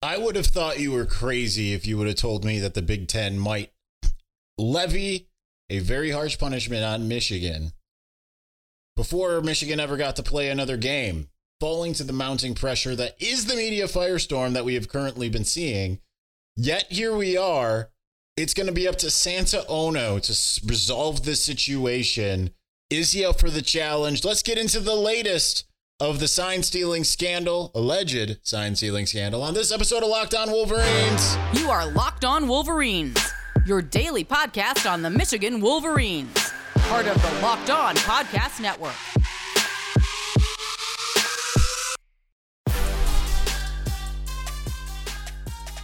I would have thought you were crazy if you would have told me that the Big Ten might levy a very harsh punishment on Michigan before Michigan ever got to play another game, falling to the mounting pressure that is the media firestorm that we have currently been seeing. Yet here we are. It's going to be up to Santa Ono to resolve this situation. Is he up for the challenge? Let's get into the latest of the sign stealing scandal, alleged sign stealing scandal, on this episode of Locked On Wolverines. You are Locked On Wolverines, your daily podcast on the Michigan Wolverines, part of the Locked On Podcast Network.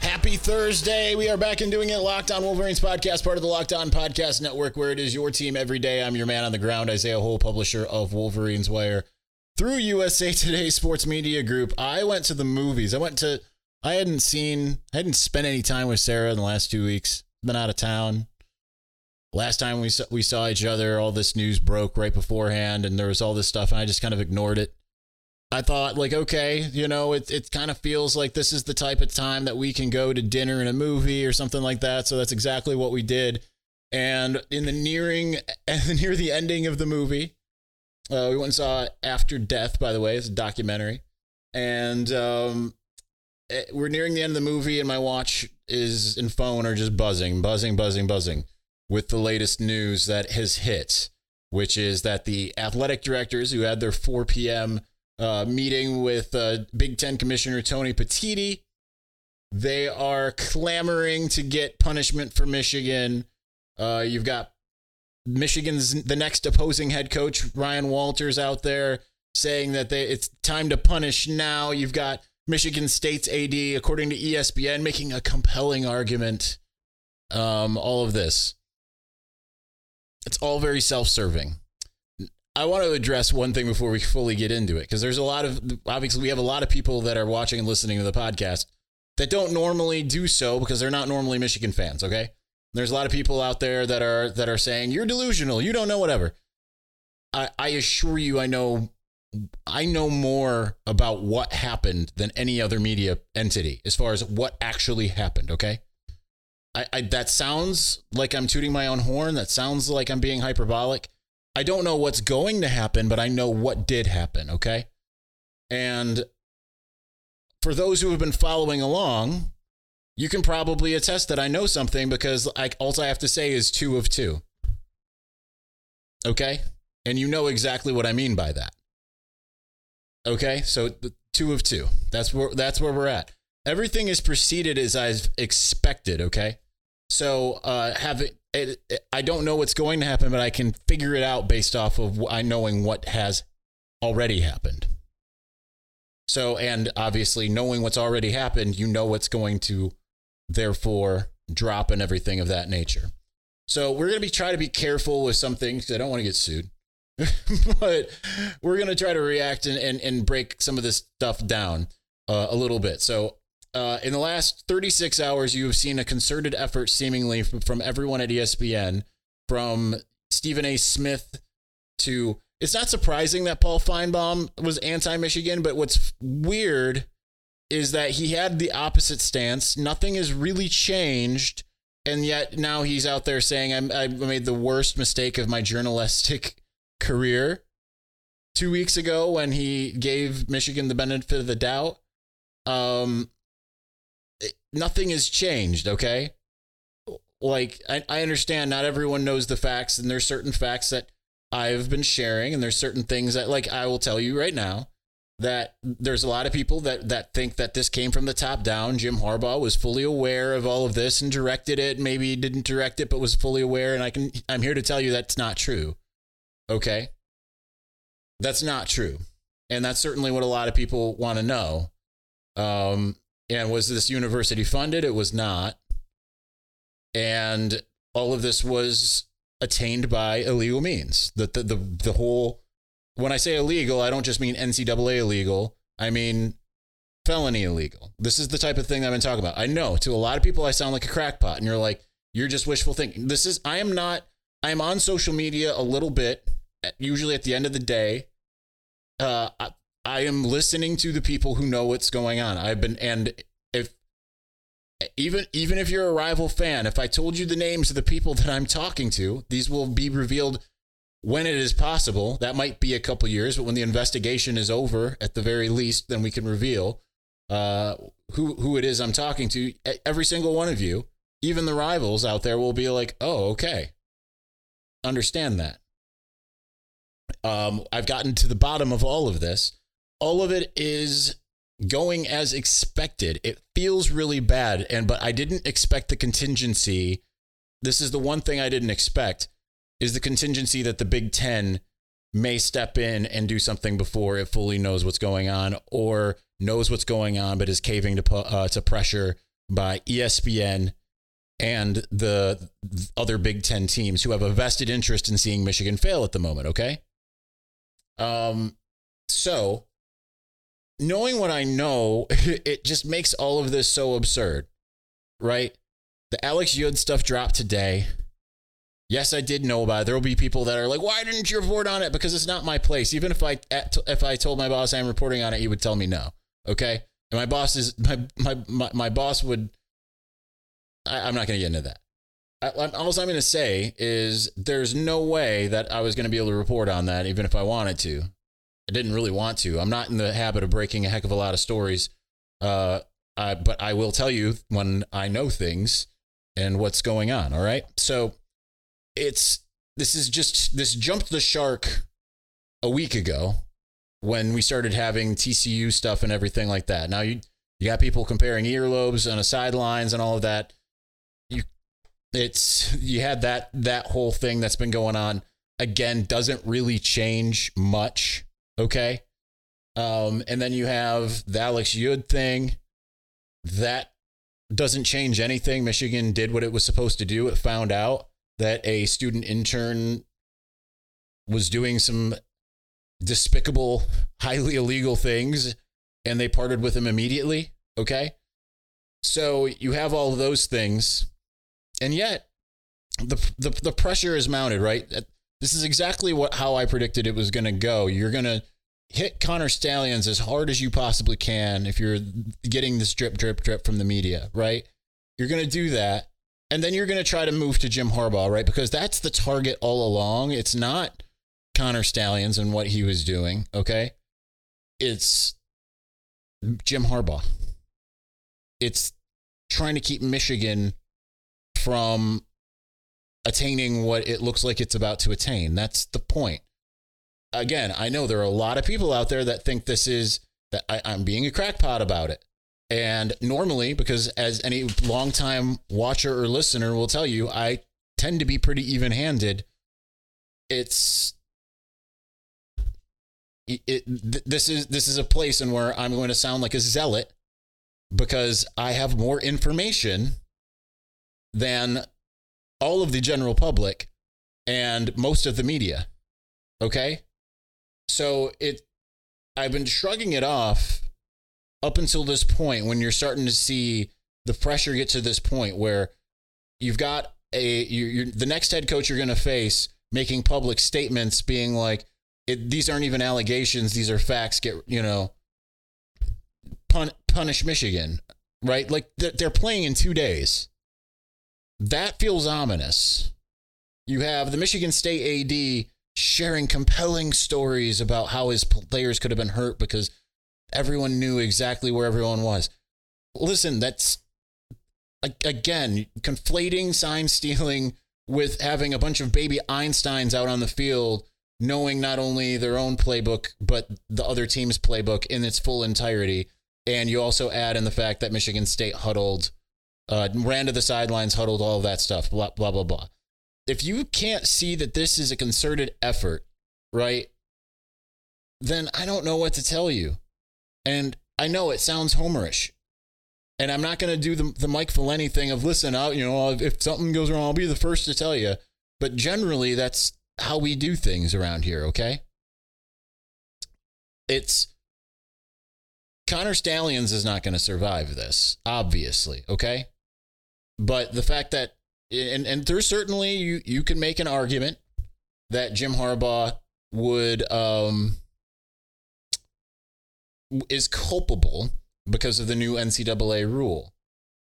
Happy Thursday. We are back and doing it. Locked On Wolverines podcast, part of the Locked On Podcast Network, where it is your team every day. I'm your man on the ground, Isaiah Hole, publisher of Wolverines Wire. Through USA Today Sports Media Group, I went to the movies. I went to, I hadn't seen, I hadn't spent any time with Sarah in the last two weeks. Been out of town. Last time we saw, we saw each other, all this news broke right beforehand, and there was all this stuff, and I just kind of ignored it. I thought, like, okay, you know, it, it kind of feels like this is the type of time that we can go to dinner and a movie or something like that. So that's exactly what we did. And in the nearing, near the ending of the movie, uh, we went and saw After Death, by the way, it's a documentary. And um, it, we're nearing the end of the movie, and my watch is and phone are just buzzing, buzzing, buzzing, buzzing with the latest news that has hit, which is that the athletic directors who had their 4 p.m uh, meeting with uh, Big Ten Commissioner Tony Petitti. They are clamoring to get punishment for Michigan. Uh, you've got Michigan's the next opposing head coach Ryan Walters out there saying that they it's time to punish now. You've got Michigan State's AD, according to ESPN, making a compelling argument. Um, all of this, it's all very self-serving. I want to address one thing before we fully get into it because there's a lot of obviously we have a lot of people that are watching and listening to the podcast that don't normally do so because they're not normally Michigan fans, okay? There's a lot of people out there that are that are saying you're delusional, you don't know whatever. I, I assure you I know I know more about what happened than any other media entity as far as what actually happened, okay? I, I that sounds like I'm tooting my own horn. That sounds like I'm being hyperbolic. I don't know what's going to happen, but I know what did happen, okay? And for those who have been following along, you can probably attest that I know something because all I have to say is two of two. Okay? And you know exactly what I mean by that. Okay? So two of two. That's where that's where we're at. Everything is proceeded as I've expected, okay? So uh have it, it, it, I don't know what's going to happen, but I can figure it out based off of I knowing what has already happened. So, and obviously, knowing what's already happened, you know what's going to therefore drop and everything of that nature. So, we're going to be trying to be careful with some things. I don't want to get sued, but we're going to try to react and, and, and break some of this stuff down uh, a little bit. So, uh, in the last 36 hours, you have seen a concerted effort, seemingly from, from everyone at ESPN, from Stephen A. Smith to. It's not surprising that Paul Finebaum was anti Michigan, but what's weird is that he had the opposite stance. Nothing has really changed. And yet now he's out there saying, I, I made the worst mistake of my journalistic career. Two weeks ago, when he gave Michigan the benefit of the doubt, um, nothing has changed, okay? Like, I, I understand not everyone knows the facts, and there's certain facts that I've been sharing, and there's certain things that, like, I will tell you right now that there's a lot of people that, that think that this came from the top down. Jim Harbaugh was fully aware of all of this and directed it. Maybe he didn't direct it, but was fully aware. And I can, I'm here to tell you that's not true. Okay. That's not true. And that's certainly what a lot of people want to know. Um, and was this university funded? It was not. And all of this was attained by illegal means. The, the, the, the whole, when I say illegal, I don't just mean NCAA illegal. I mean felony illegal. This is the type of thing I've been talking about. I know to a lot of people, I sound like a crackpot, and you're like, you're just wishful thinking. This is, I am not, I am on social media a little bit, usually at the end of the day. Uh, I, I am listening to the people who know what's going on. I've been, and if even even if you're a rival fan, if I told you the names of the people that I'm talking to, these will be revealed when it is possible. That might be a couple years, but when the investigation is over, at the very least, then we can reveal uh, who who it is I'm talking to. Every single one of you, even the rivals out there, will be like, "Oh, okay, understand that." Um, I've gotten to the bottom of all of this. All of it is going as expected. It feels really bad, and but I didn't expect the contingency. This is the one thing I didn't expect is the contingency that the Big Ten may step in and do something before it fully knows what's going on, or knows what's going on but is caving to uh, to pressure by ESPN and the other Big Ten teams who have a vested interest in seeing Michigan fail at the moment. Okay. Um. So knowing what I know, it just makes all of this so absurd, right? The Alex Yud stuff dropped today. Yes, I did know about it. There will be people that are like, "Why didn't you report on it?" Because it's not my place. Even if I if I told my boss I'm reporting on it, he would tell me no. Okay, and my boss is my my my, my boss would. I, am not going to get into that. I, all I'm going to say is there's no way that I was going to be able to report on that, even if I wanted to. I didn't really want to. I'm not in the habit of breaking a heck of a lot of stories. Uh, I, but I will tell you when I know things and what's going on. All right. So it's this is just this jumped the shark a week ago when we started having TCU stuff and everything like that. Now you you got people comparing earlobes and the sidelines and all of that. You it's you had that that whole thing that's been going on again doesn't really change much Okay. Um, and then you have the Alex Yud thing. That doesn't change anything. Michigan did what it was supposed to do. It found out that a student intern was doing some despicable, highly illegal things, and they parted with him immediately. Okay. So you have all those things, and yet the, the, the pressure is mounted, right? This is exactly what how I predicted it was going to go. You're going to hit Connor Stalions as hard as you possibly can if you're getting this drip, drip, drip from the media, right? You're going to do that. And then you're going to try to move to Jim Harbaugh, right? Because that's the target all along. It's not Connor Stalions and what he was doing, okay? It's Jim Harbaugh. It's trying to keep Michigan from attaining what it looks like it's about to attain. That's the point. Again, I know there are a lot of people out there that think this is that I, am being a crackpot about it. And normally, because as any longtime watcher or listener will tell you, I tend to be pretty even handed. It's it, it, this is this is a place in where I'm going to sound like a zealot because I have more information than all of the general public and most of the media. Okay? So it I've been shrugging it off up until this point when you're starting to see the pressure get to this point where you've got a you you're, the next head coach you're going to face making public statements being like these aren't even allegations these are facts get you know pun, punish michigan right like they're playing in two days that feels ominous. You have the Michigan State AD sharing compelling stories about how his players could have been hurt because everyone knew exactly where everyone was. Listen, that's again conflating sign stealing with having a bunch of baby Einsteins out on the field, knowing not only their own playbook, but the other team's playbook in its full entirety. And you also add in the fact that Michigan State huddled uh, ran to the sidelines, huddled, all that stuff, blah, blah, blah, blah. If you can't see that this is a concerted effort, right, then I don't know what to tell you. And I know it sounds homerish. And I'm not going to do the, the Mike Valenti thing of listen out, you know, if something goes wrong, I'll be the first to tell you. But generally, that's how we do things around here, okay? It's Connor Stalions is not going to survive this, obviously, okay? But the fact that and and there's certainly you you can make an argument that Jim Harbaugh would um is culpable because of the new NCAA rule.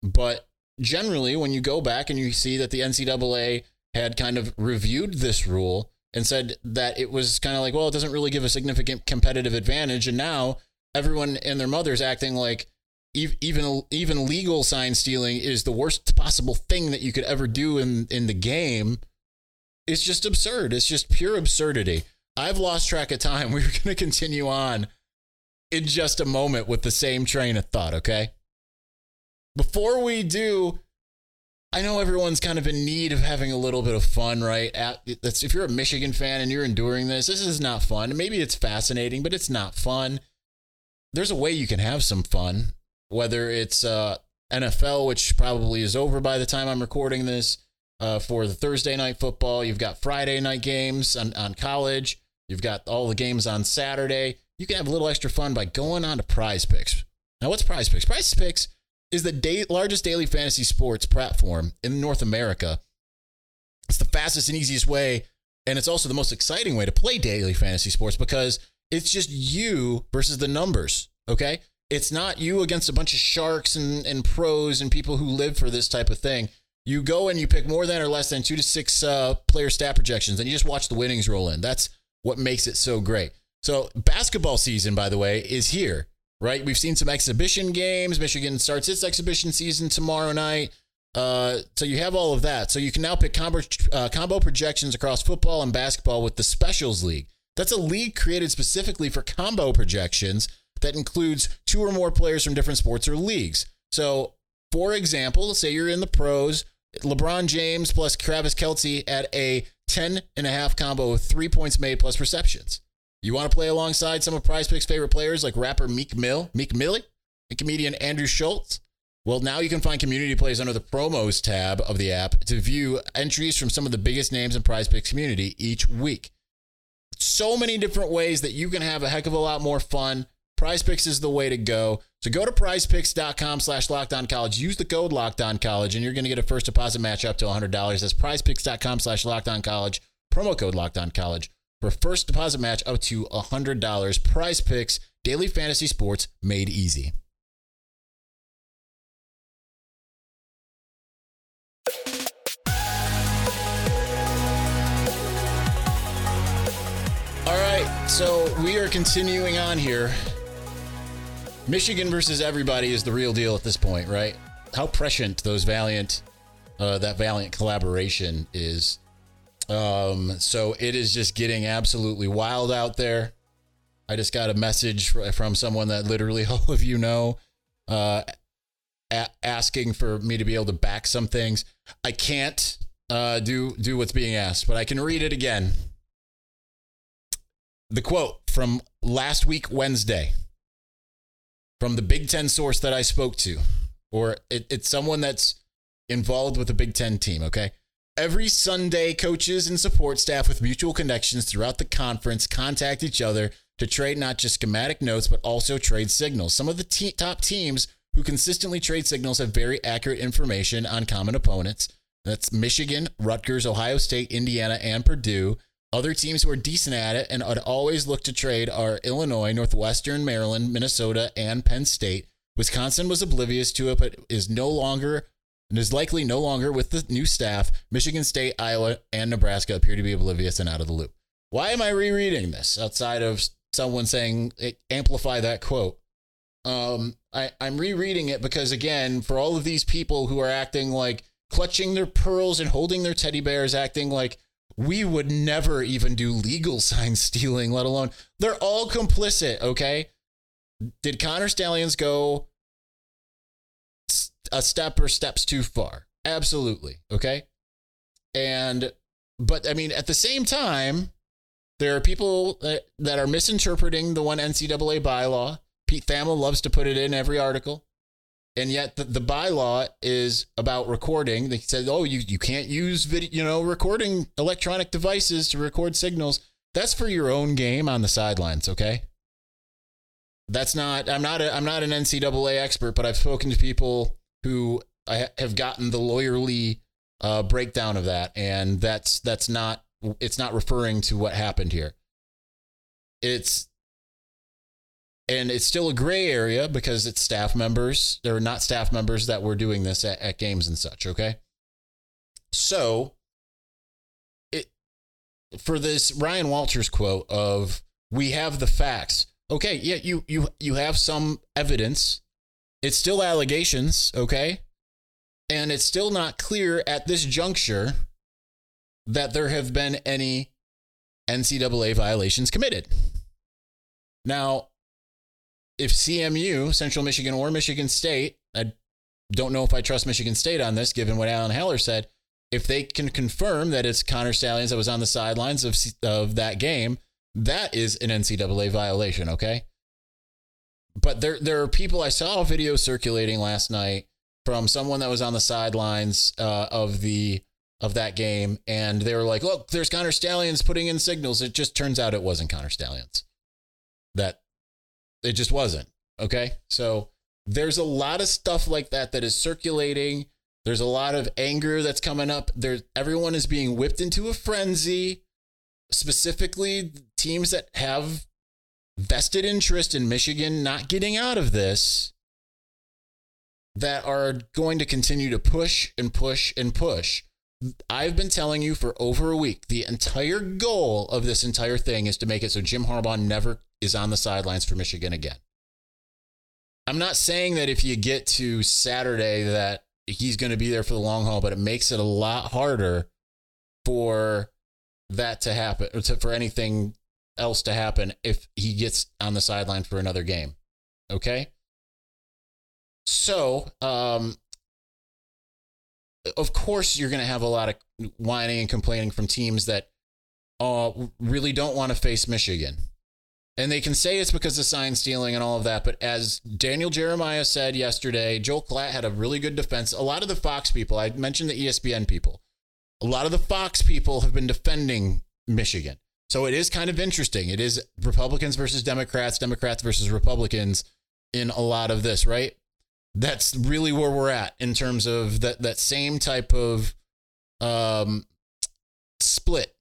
But generally, when you go back and you see that the NCAA had kind of reviewed this rule and said that it was kind of like, well, it doesn't really give a significant competitive advantage. And now everyone and their mothers acting like even even legal sign stealing is the worst possible thing that you could ever do in in the game. It's just absurd. It's just pure absurdity. I've lost track of time. We're going to continue on in just a moment with the same train of thought, okay? Before we do, I know everyone's kind of in need of having a little bit of fun, right? That's if you're a Michigan fan and you're enduring this, this is not fun. Maybe it's fascinating, but it's not fun. There's a way you can have some fun, whether it's uh, NFL, which probably is over by the time I'm recording this, uh, for the Thursday night football. You've got Friday night games on, on college. You've got all the games on Saturday. You can have a little extra fun by going on to Prize Picks. Now, what's Prize Picks? Prize Picks is the day, largest daily fantasy sports platform in North America. It's the fastest and easiest way, and it's also the most exciting way to play daily fantasy sports because it's just you versus the numbers. Okay. It's not you against a bunch of sharks and, and pros and people who live for this type of thing. You go and you pick more than or less than two to six uh, player stat projections, and you just watch the winnings roll in. That's what makes it so great. So, basketball season, by the way, is here right? We've seen some exhibition games. Michigan starts its exhibition season tomorrow night. Uh, so you have all of that. So you can now pick combo, uh, combo projections across football and basketball with the Specials League. That's a league created specifically for combo projections that includes two or more players from different sports or leagues. So, for example, say you're in the pros, LeBron James plus Travis Kelce at a 10 and a half combo with three points made plus receptions. You want to play alongside some of Prize Picks' favorite players like rapper Meek Mill, Meek Millie, and comedian Andrew Schulz? Well, now you can find community plays under the promos tab of the app to view entries from some of the biggest names in Prize Picks community each week. So many different ways that you can have a heck of a lot more fun. Prize Picks is the way to go. So go to prizepicks.com slash locked on college. Use the code locked on college, and you're going to get a first deposit match up to $100. That's prizepicks.com slash locked on college. Promo code locked on college for first deposit match up to $100. Prize picks, daily fantasy sports made easy. All right, so we are continuing on here. Michigan versus everybody is the real deal at this point, right? How prescient those valiant, uh, that valiant collaboration is um, so it is just getting absolutely wild out there. I just got a message from someone that literally all of you know, uh, a- asking for me to be able to back some things. I can't uh, do do what's being asked, but I can read it again. The quote from last week Wednesday from the Big Ten source that I spoke to, or it, it's someone that's involved with the Big Ten team. Okay, Every Sunday, coaches and support staff with mutual connections throughout the conference contact each other to trade not just schematic notes, but also trade signals. Some of the te- top teams who consistently trade signals have very accurate information on common opponents. That's Michigan, Rutgers, Ohio State, Indiana, and Purdue. Other teams who are decent at it and would always look to trade are Illinois, Northwestern, Maryland, Minnesota, and Penn State. Wisconsin was oblivious to it, but is no longer and is likely no longer with the new staff. Michigan State, Iowa, and Nebraska appear to be oblivious and out of the loop. Why am I rereading this outside of someone saying amplify that quote? Um, I, I'm rereading it because, again, for all of these people who are acting like clutching their pearls and holding their teddy bears, acting like we would never even do legal sign stealing, let alone they're all complicit, okay? Did Connor Stalions go a step or steps too far. Absolutely. Okay. And, but I mean, at the same time, there are people that, that are misinterpreting the one NCAA bylaw. Pete Thamel loves to put it in every article. And yet the, the bylaw is about recording. They said, oh, you, you can't use video, you know, recording electronic devices to record signals. That's for your own game on the sidelines, okay? That's not I'm not a, I'm not an NCAA expert, but I've spoken to people who I have gotten the lawyerly uh, breakdown of that, and that's that's not it's not referring to what happened here. It's and it's still a gray area because it's staff members. They're not staff members that were doing this at, at games and such. Okay. So it for this Ryan Walters quote of we have the facts. Okay, yeah, you you you have some evidence. It's still allegations, okay? And it's still not clear at this juncture that there have been any NCAA violations committed. Now, if CMU, Central Michigan, or Michigan State, I don't know if I trust Michigan State on this, given what Alan Haller said. If they can confirm that it's Connor Stalions that was on the sidelines of, of that game, that is an NCAA violation, okay? But there, there are people, I saw a video circulating last night from someone that was on the sidelines uh, of the of that game, and they were like, "Look, there's Connor Stalions putting in signals." It just turns out it wasn't Connor Stalions. That it just wasn't. Okay. So there's a lot of stuff like that that is circulating. There's a lot of anger that's coming up. There, everyone is being whipped into a frenzy. Specifically, teams that have vested interest in Michigan not getting out of this, that are going to continue to push and push and push. I've been telling you for over a week the entire goal of this entire thing is to make it so Jim Harbaugh never is on the sidelines for Michigan again. I'm not saying that if you get to Saturday that he's going to be there for the long haul, but it makes it a lot harder for that to happen or to, for anything else to happen if he gets on the sideline for another game. Okay? So, um, of course, you're going to have a lot of whining and complaining from teams that uh, really don't want to face Michigan. And they can say it's because of sign stealing and all of that. But as Daniel Jeremiah said yesterday, Joel Klatt had a really good defense. A lot of the Fox people, I mentioned the ESPN people, a lot of the Fox people have been defending Michigan. So it is kind of interesting. It is Republicans versus Democrats, Democrats versus Republicans in a lot of this, right? That's really where we're at in terms of that that same type of um split.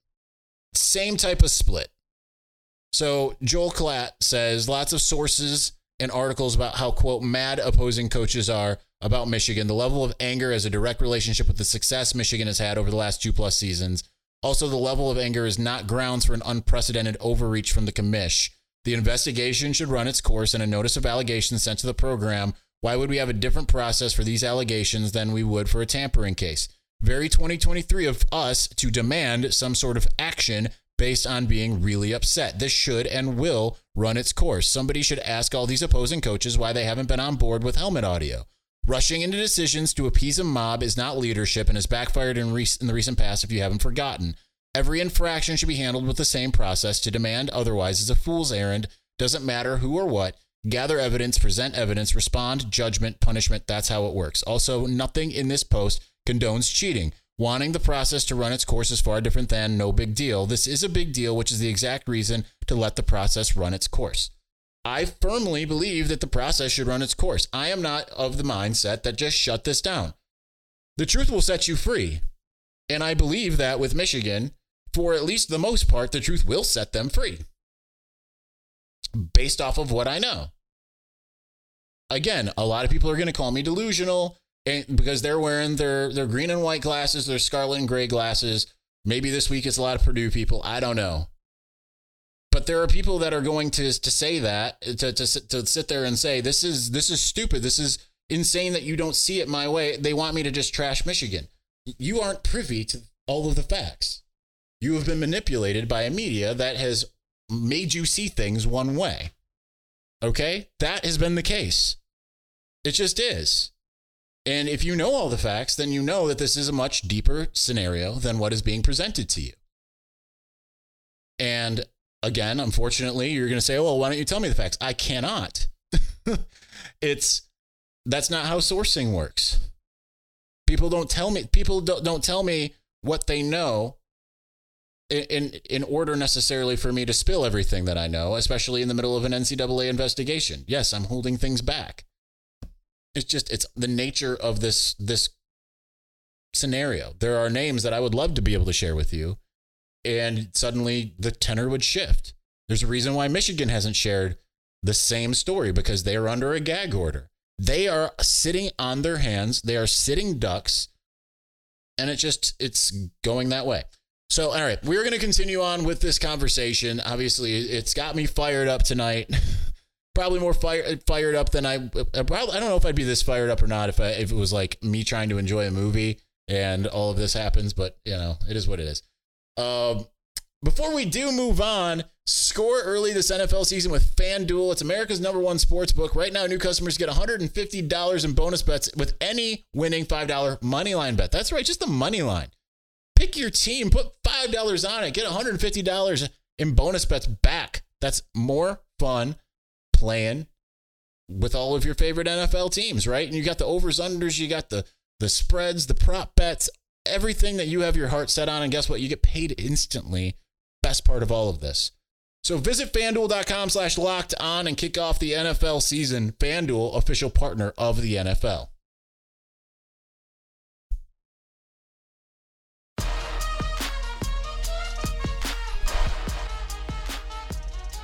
Same type of split. So Joel Klatt says lots of sources and articles about how quote mad opposing coaches are about Michigan. The level of anger has a direct relationship with the success Michigan has had over the last two plus seasons. Also, the level of anger is not grounds for an unprecedented overreach from the commish. The investigation should run its course and a notice of allegations sent to the program. Why would we have a different process for these allegations than we would for a tampering case? Very 2023 of us to demand some sort of action based on being really upset. This should and will run its course. Somebody should ask all these opposing coaches why they haven't been on board with helmet audio. Rushing into decisions to appease a mob is not leadership and has backfired in, rec- in the recent past if you haven't forgotten. Every infraction should be handled with the same process. To demand otherwise is a fool's errand. Doesn't matter who or what. Gather evidence, present evidence, respond, judgment, punishment. That's how it works. Also, nothing in this post condones cheating. Wanting the process to run its course is far different than no big deal. This is a big deal, which is the exact reason to let the process run its course. I firmly believe that the process should run its course. I am not of the mindset that just shut this down. The truth will set you free. And I believe that with Michigan, for at least the most part, the truth will set them free based off of what I know. Again, a lot of people are going to call me delusional because they're wearing their, their green and white glasses, their scarlet and gray glasses. Maybe this week it's a lot of Purdue people. I don't know. But there are people that are going to, to say that, to, to, to sit there and say, this is, this is stupid. This is insane that you don't see it my way. They want me to just trash Michigan. You aren't privy to all of the facts. You have been manipulated by a media that has made you see things one way. Okay? That has been the case. It just is. And if you know all the facts, then you know that this is a much deeper scenario than what is being presented to you. And again, unfortunately, you're going to say, well, why don't you tell me the facts? I cannot. it's that's not how sourcing works. People don't tell me people don't, don't tell me what they know in in order necessarily for me to spill everything that I know, especially in the middle of an NCAA investigation. Yes, I'm holding things back. It's just it's the nature of this this scenario. There are names that I would love to be able to share with you, and suddenly the tenor would shift. There's a reason why Michigan hasn't shared the same story because they are under a gag order. They are sitting on their hands. They are sitting ducks, and it just it's going that way. So, all right, we're going to continue on with this conversation. Obviously, it's got me fired up tonight. probably more fire, fired up than I. Uh, probably, I don't know if I'd be this fired up or not if I, if it was like me trying to enjoy a movie and all of this happens. But you know, it is what it is. Um, before we do move on, score early this NFL season with FanDuel. It's America's number one sports book. Right now, new customers get $150 in bonus bets with any winning $5 money line bet. That's right, just the money line. Pick your team, put $5 on it, get $150 in bonus bets back. That's more fun playing with all of your favorite NFL teams, right? And you got the overs, unders, you got the the spreads, the prop bets, everything that you have your heart set on. And guess what? You get paid instantly. Best part of all of this. So visit fanduel.com slash locked on and kick off the NFL season. FanDuel, official partner of the NFL.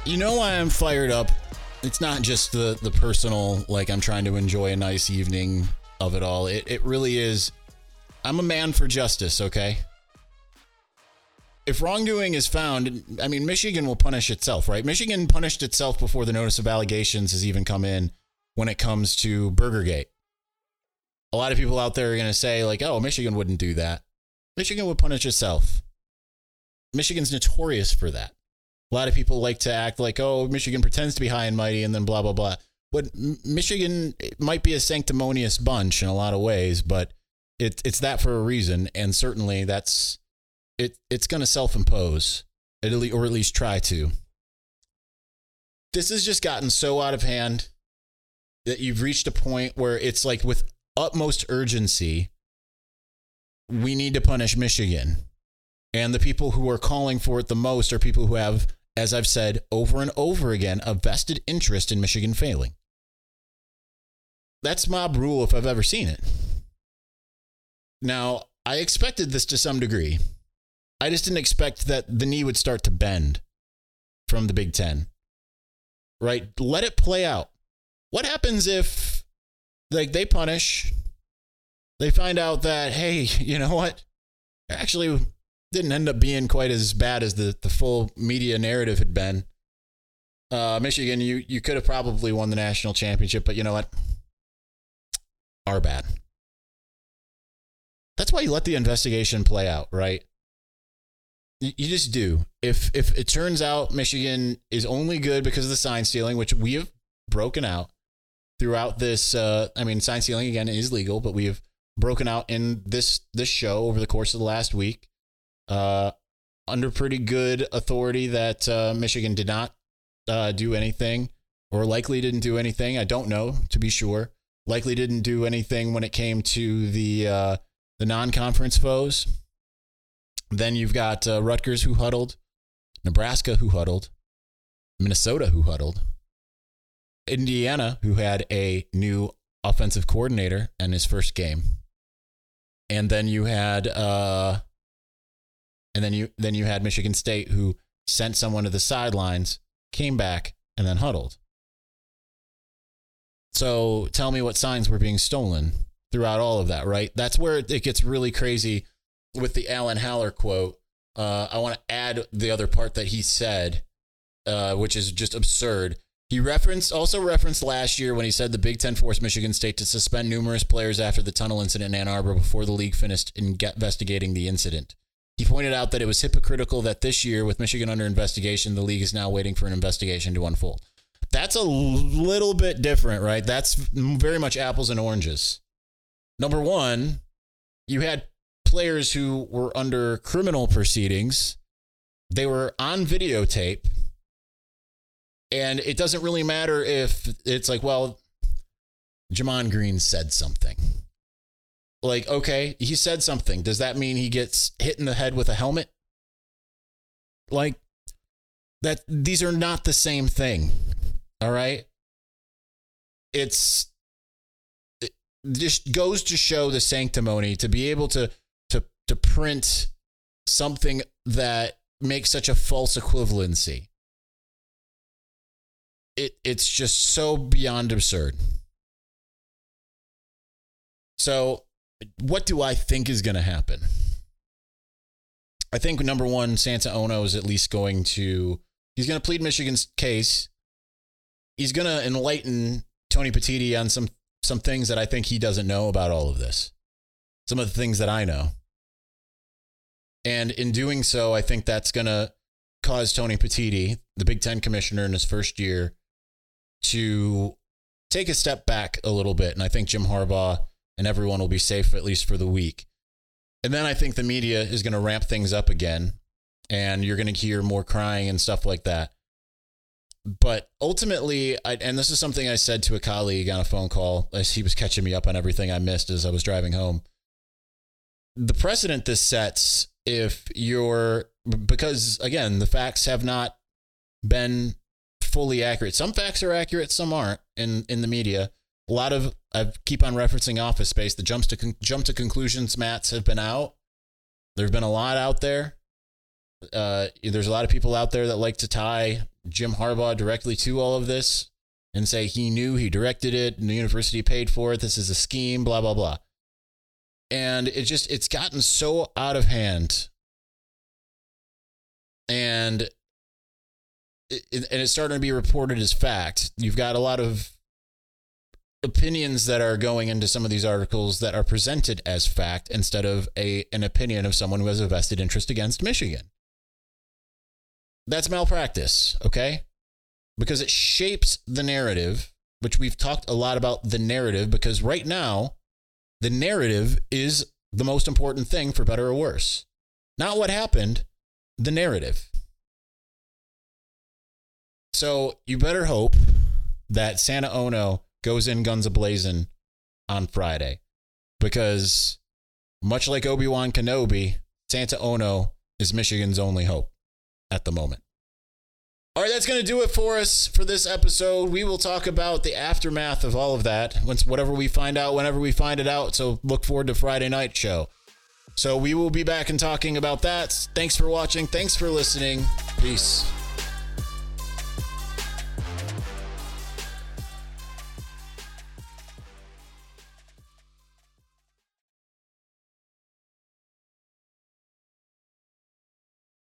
You know why I'm fired up it's not just the the personal like I'm trying to enjoy a nice evening of it all. It it really is I'm a man for justice, okay? If wrongdoing is found, I mean Michigan will punish itself, right? Michigan punished itself before the notice of allegations has even come in when it comes to Burgergate. A lot of people out there are going to say like, "Oh, Michigan wouldn't do that." Michigan would punish itself. Michigan's notorious for that. A lot of people like to act like, oh, Michigan pretends to be high and mighty and then blah, blah, blah. But Michigan might be a sanctimonious bunch in a lot of ways, but it, it's that for a reason. And certainly that's it, it's going to self impose, or at least try to. This has just gotten so out of hand that you've reached a point where it's like with utmost urgency, we need to punish Michigan. And the people who are calling for it the most are people who have as I've said over and over again, a vested interest in Michigan failing. That's mob rule if I've ever seen it. Now, I expected this to some degree. I just didn't expect that the knee would start to bend from the Big Ten. Right? Let it play out. What happens if like they punish, they find out that, hey, you know what? Actually, didn't end up being quite as bad as the, the full media narrative had been. Uh, Michigan, you, you could have probably won the national championship, but you know what? Are bad. That's why you let the investigation play out, right? You, just do. If if it turns out Michigan is only good because of the sign stealing, which we have broken out throughout this, uh, I mean, sign stealing again is legal, but we have broken out in this this show over the course of the last week uh, under pretty good authority that uh, Michigan did not uh, do anything or likely didn't do anything. I don't know to be sure. Likely didn't do anything when it came to the uh, the non-conference foes. Then you've got uh, Rutgers who huddled, Nebraska who huddled, Minnesota who huddled, Indiana who had a new offensive coordinator in his first game, and then you had uh, and then you then you had Michigan State who sent someone to the sidelines, came back, and then huddled. So tell me what signs were being stolen throughout all of that, right? That's where it gets really crazy with the Alan Haller quote. Uh, I want to add the other part that he said, uh, which is just absurd. He referenced also referenced last year when he said the Big Ten forced Michigan State to suspend numerous players after the tunnel incident in Ann Arbor before the league finished investigating the incident. He pointed out that it was hypocritical that this year, with Michigan under investigation, the league is now waiting for an investigation to unfold. That's a little bit different, right? That's very much apples and oranges. Number one, you had players who were under criminal proceedings, they were on videotape. And it doesn't really matter if it's like, well, Gemon Green said something like, okay, he said something. Does that mean he gets hit in the head with a helmet? Like, that these are not the same thing. All right. It's it just goes to show the sanctimony to be able to to to print something that makes such a false equivalency. it it's just so beyond absurd. So, what do I think is going to happen? I think number one, Santa Ono is at least going to he's going to plead Michigan's case. He's going to enlighten Tony Petitti on some some things that I think he doesn't know about all of this. Some of the things that I know. And in doing so, I think that's going to cause Tony Petitti, the Big Ten commissioner in his first year, to take a step back a little bit. And I think Jim Harbaugh and everyone will be safe at least for the week. And then I think the media is going to ramp things up again and you're going to hear more crying and stuff like that. But ultimately, I, and this is something I said to a colleague on a phone call as he was catching me up on everything I missed as I was driving home. The precedent this sets, if you're, because again, the facts have not been fully accurate. Some facts are accurate, some aren't in, in the media a lot of I keep on referencing Office Space. The jumps to con- jump to conclusions mats have been out. There've been a lot out there. Uh, there's a lot of people out there that like to tie Jim Harbaugh directly to all of this and say he knew he directed it and the university paid for it. This is a scheme, blah blah blah. And it just it's gotten so out of hand. And it, and it's starting to be reported as fact. You've got a lot of opinions that are going into some of these articles that are presented as fact instead of a an opinion of someone who has a vested interest against Michigan. That's malpractice, okay? Because it shapes the narrative, which we've talked a lot about the narrative because right now the narrative is the most important thing for better or worse. Not what happened, the narrative. So you better hope that Santa Ono goes in guns ablazing on Friday because much like Obi-Wan Kenobi, Santa Ono is Michigan's only hope at the moment. All right, that's going to do it for us for this episode. We will talk about the aftermath of all of that once whatever we find out whenever we find it out. So look forward to Friday night show. So we will be back and talking about that. Thanks for watching. Thanks for listening. Peace.